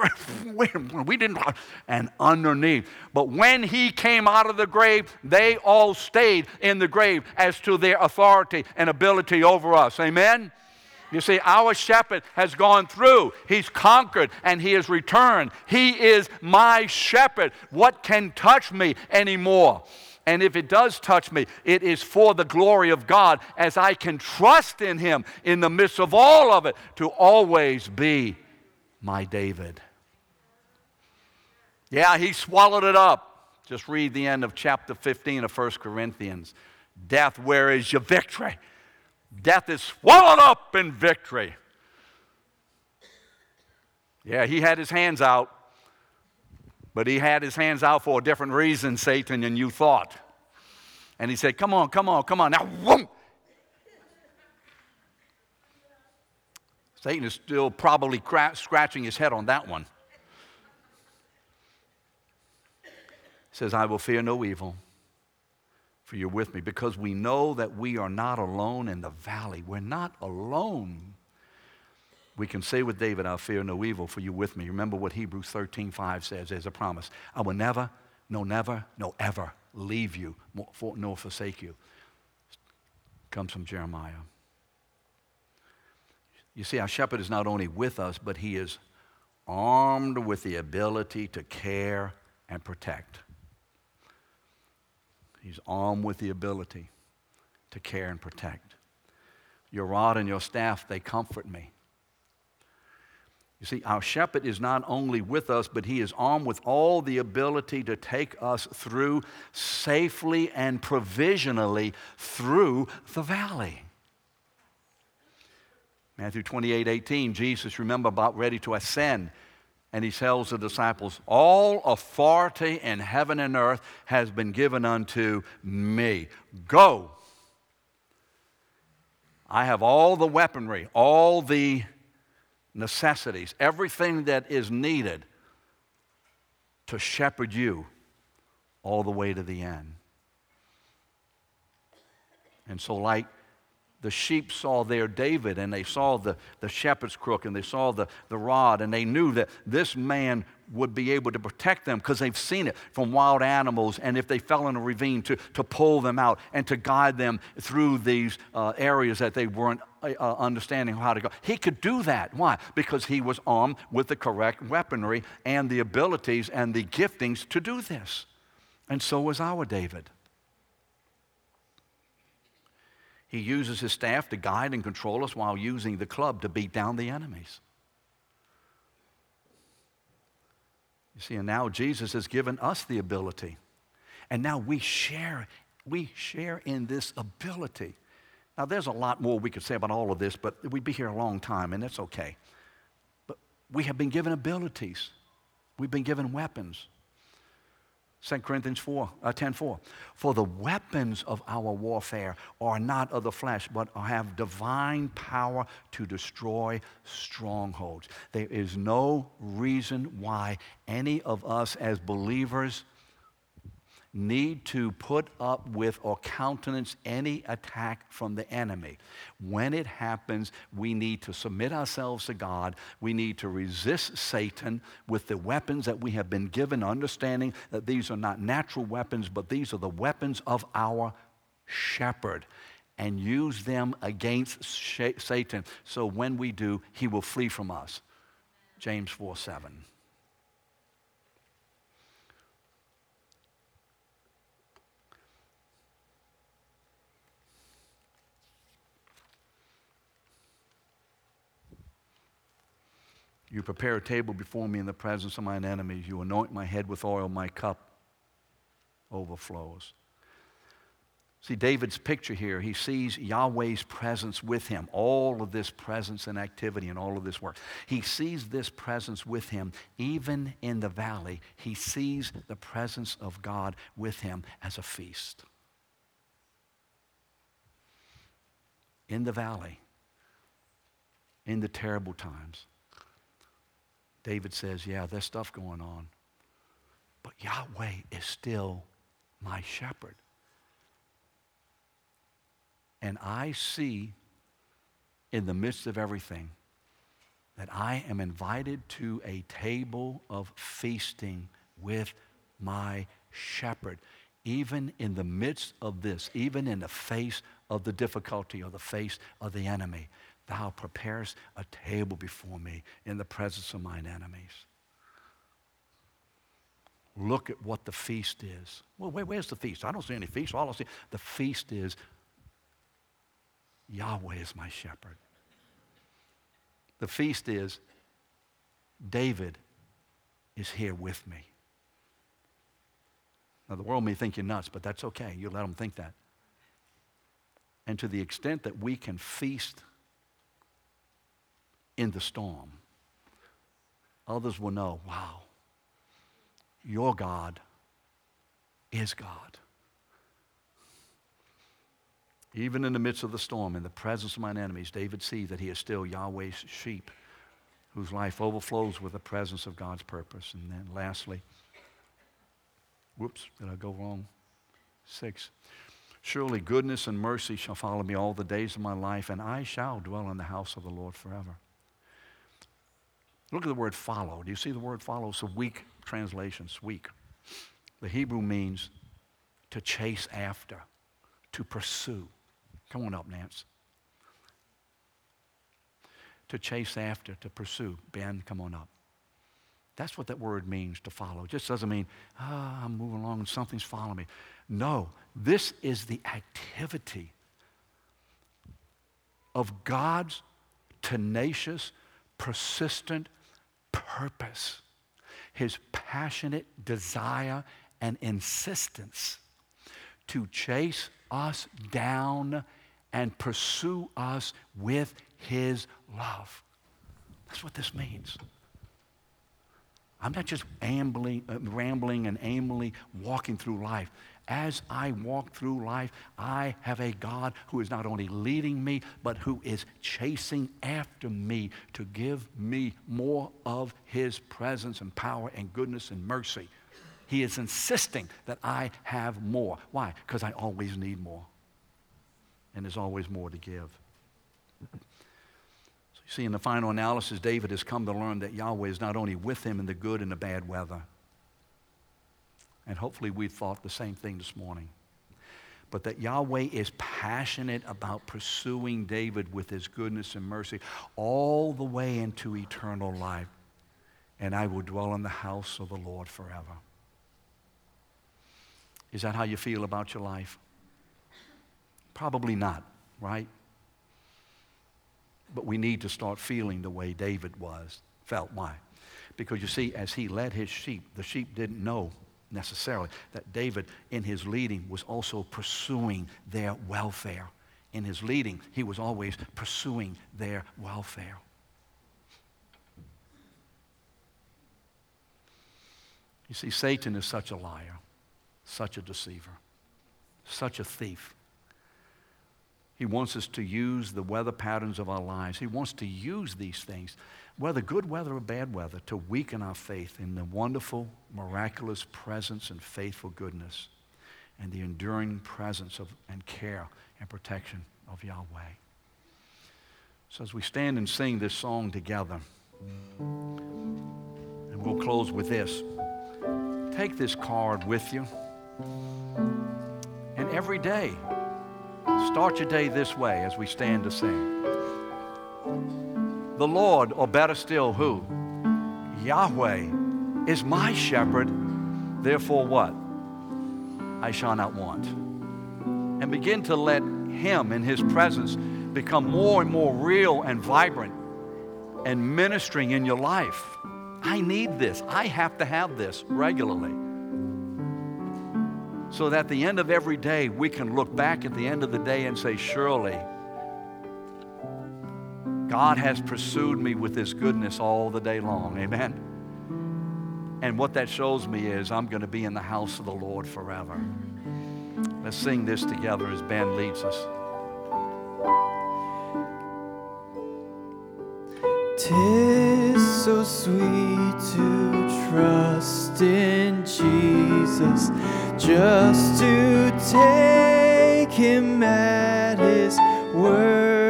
wait, a minute, we didn't, and underneath. But when he came out of the grave, they all stayed in the grave as to their authority and ability over us. Amen? You see, our shepherd has gone through. He's conquered and he has returned. He is my shepherd. What can touch me anymore? And if it does touch me, it is for the glory of God as I can trust in Him in the midst of all of it to always be my David. Yeah, He swallowed it up. Just read the end of chapter 15 of 1 Corinthians. Death, where is your victory? Death is swallowed up in victory. Yeah, he had his hands out. But he had his hands out for a different reason, Satan, than you thought. And he said, Come on, come on, come on. Now, whoom! Satan is still probably cra- scratching his head on that one. He says, I will fear no evil, for you're with me, because we know that we are not alone in the valley. We're not alone we can say with David, I'll fear no evil, for you're with me. Remember what Hebrews 13, 5 says as a promise. I will never, no, never, no, ever leave you, nor forsake you. Comes from Jeremiah. You see, our shepherd is not only with us, but he is armed with the ability to care and protect. He's armed with the ability to care and protect. Your rod and your staff, they comfort me. You see, our shepherd is not only with us, but he is armed with all the ability to take us through safely and provisionally through the valley. Matthew 28 18, Jesus, remember, about ready to ascend. And he tells the disciples, All authority in heaven and earth has been given unto me. Go. I have all the weaponry, all the necessities, everything that is needed to shepherd you all the way to the end. And so, like the sheep saw their David and they saw the, the shepherd's crook and they saw the, the rod and they knew that this man would be able to protect them because they've seen it from wild animals and if they fell in a ravine to, to pull them out and to guide them through these uh, areas that they weren't uh, uh understanding how to go. He could do that. Why? Because he was armed with the correct weaponry and the abilities and the giftings to do this. And so was our David. He uses his staff to guide and control us while using the club to beat down the enemies. You see, and now Jesus has given us the ability. And now we share, we share in this ability. Now, there's a lot more we could say about all of this, but we'd be here a long time, and that's okay. But we have been given abilities, we've been given weapons. 2 Corinthians 4, uh, 10 4. For the weapons of our warfare are not of the flesh, but have divine power to destroy strongholds. There is no reason why any of us as believers need to put up with or countenance any attack from the enemy. When it happens, we need to submit ourselves to God. We need to resist Satan with the weapons that we have been given, understanding that these are not natural weapons, but these are the weapons of our shepherd. And use them against Satan. So when we do, he will flee from us. James 4 7. You prepare a table before me in the presence of mine enemies. You anoint my head with oil, my cup overflows. See, David's picture here, he sees Yahweh's presence with him, all of this presence and activity and all of this work. He sees this presence with him even in the valley. He sees the presence of God with him as a feast. In the valley, in the terrible times. David says, Yeah, there's stuff going on. But Yahweh is still my shepherd. And I see in the midst of everything that I am invited to a table of feasting with my shepherd. Even in the midst of this, even in the face of the difficulty or the face of the enemy, Thou preparest a table before me in the presence of mine enemies. Look at what the feast is. Well, where's the feast? I don't see any feast. All I see, the feast is Yahweh is my shepherd. The feast is David is here with me. Now, the world may think you're nuts, but that's okay. You let them think that. And to the extent that we can feast in the storm, others will know wow, your God is God. Even in the midst of the storm, in the presence of mine enemies, David sees that he is still Yahweh's sheep whose life overflows with the presence of God's purpose. And then lastly, whoops, did I go wrong? Six. Surely goodness and mercy shall follow me all the days of my life, and I shall dwell in the house of the Lord forever. Look at the word follow. Do you see the word follow? It's a weak translation, it's weak. The Hebrew means to chase after, to pursue. Come on up, Nance. To chase after, to pursue. Ben, come on up. That's what that word means to follow. It just doesn't mean, ah, oh, I'm moving along and something's following me. No, this is the activity of God's tenacious, persistent purpose, his passionate desire and insistence to chase us down and pursue us with his love. That's what this means. I'm not just ambling, uh, rambling and aimlessly walking through life. As I walk through life, I have a God who is not only leading me, but who is chasing after me to give me more of his presence and power and goodness and mercy. He is insisting that I have more. Why? Because I always need more. and there's always more to give. So you see, in the final analysis, David has come to learn that Yahweh is not only with him in the good and the bad weather. And hopefully, we thought the same thing this morning. But that Yahweh is passionate about pursuing David with his goodness and mercy all the way into eternal life. And I will dwell in the house of the Lord forever. Is that how you feel about your life? Probably not, right? But we need to start feeling the way David was, felt. Why? Because you see, as he led his sheep, the sheep didn't know necessarily that David, in his leading, was also pursuing their welfare. In his leading, he was always pursuing their welfare. You see, Satan is such a liar such a deceiver, such a thief. He wants us to use the weather patterns of our lives. He wants to use these things, whether good weather or bad weather, to weaken our faith in the wonderful, miraculous presence and faithful goodness and the enduring presence of, and care and protection of Yahweh. So, as we stand and sing this song together, and we'll close with this take this card with you. And every day, start your day this way as we stand to sing. The Lord, or better still, who? Yahweh is my shepherd, therefore what? I shall not want. And begin to let Him in His presence become more and more real and vibrant and ministering in your life. I need this. I have to have this regularly so that at the end of every day, we can look back at the end of the day and say, Surely, God has pursued me with His goodness all the day long. Amen. And what that shows me is I'm going to be in the house of the Lord forever. Let's sing this together as Ben leads us. Tis so sweet to trust in Jesus, just to take him at his word,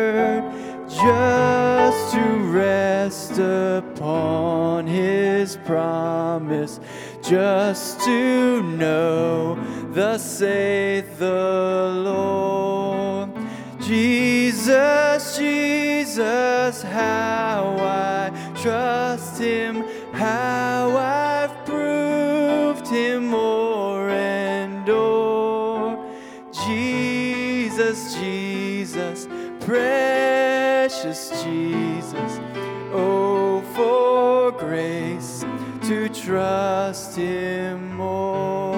to rest upon his promise, just to know, thus saith the Lord. Jesus, Jesus, how I trust him, trust him more.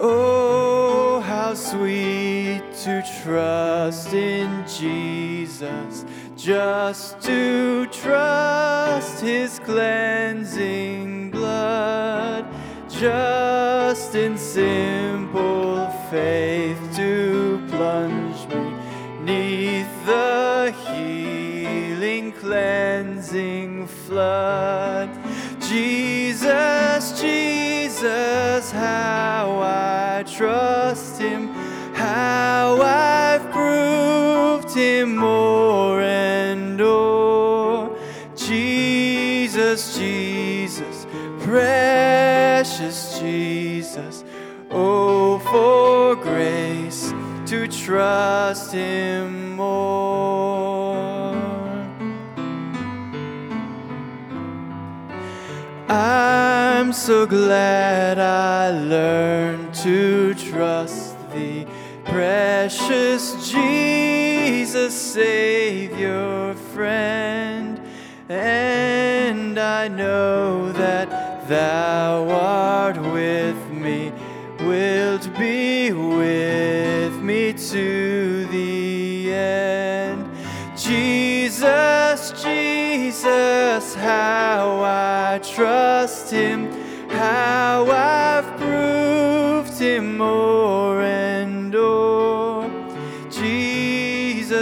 Oh, how sweet to trust in Jesus, just to trust his cleansing blood, just in simple faith flood. Jesus, Jesus, how I trust him, how I've proved him more and more. Jesus, Jesus, precious Jesus, oh, for grace to trust him more. I'm so glad I learned to trust thee, precious Jesus, Savior, friend. And I know that thou art with me, wilt be with me to how I trust him, how I've proved him more and more.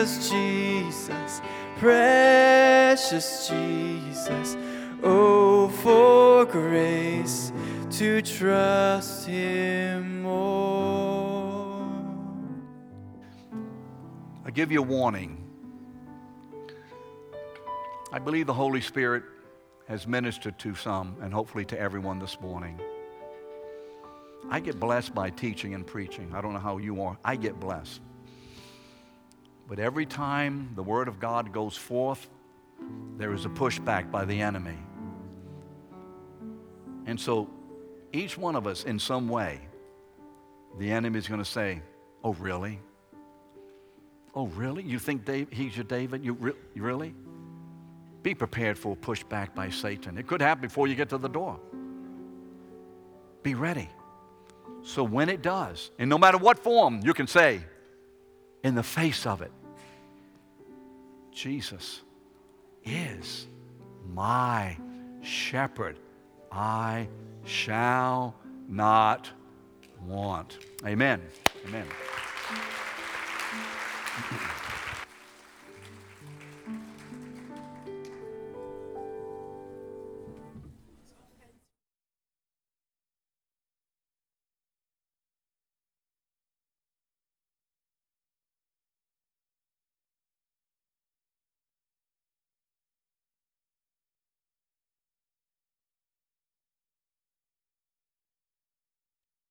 Jesus, Jesus, precious Jesus, oh, for grace to trust Him more. I give you a warning. I believe the Holy Spirit has ministered to some and hopefully to everyone this morning. I get blessed by teaching and preaching. I don't know how you are. I get blessed. But every time the Word of God goes forth, there is a pushback by the enemy. And so each one of us, in some way, the enemy is going to say, Oh, really? Oh, really? You think Dave, he's your David? You, re- really? Be prepared for pushback by Satan. It could happen before you get to the door. Be ready. So when it does, and no matter what form, you can say, in the face of it, Jesus is my shepherd. I shall not want. Amen. Amen.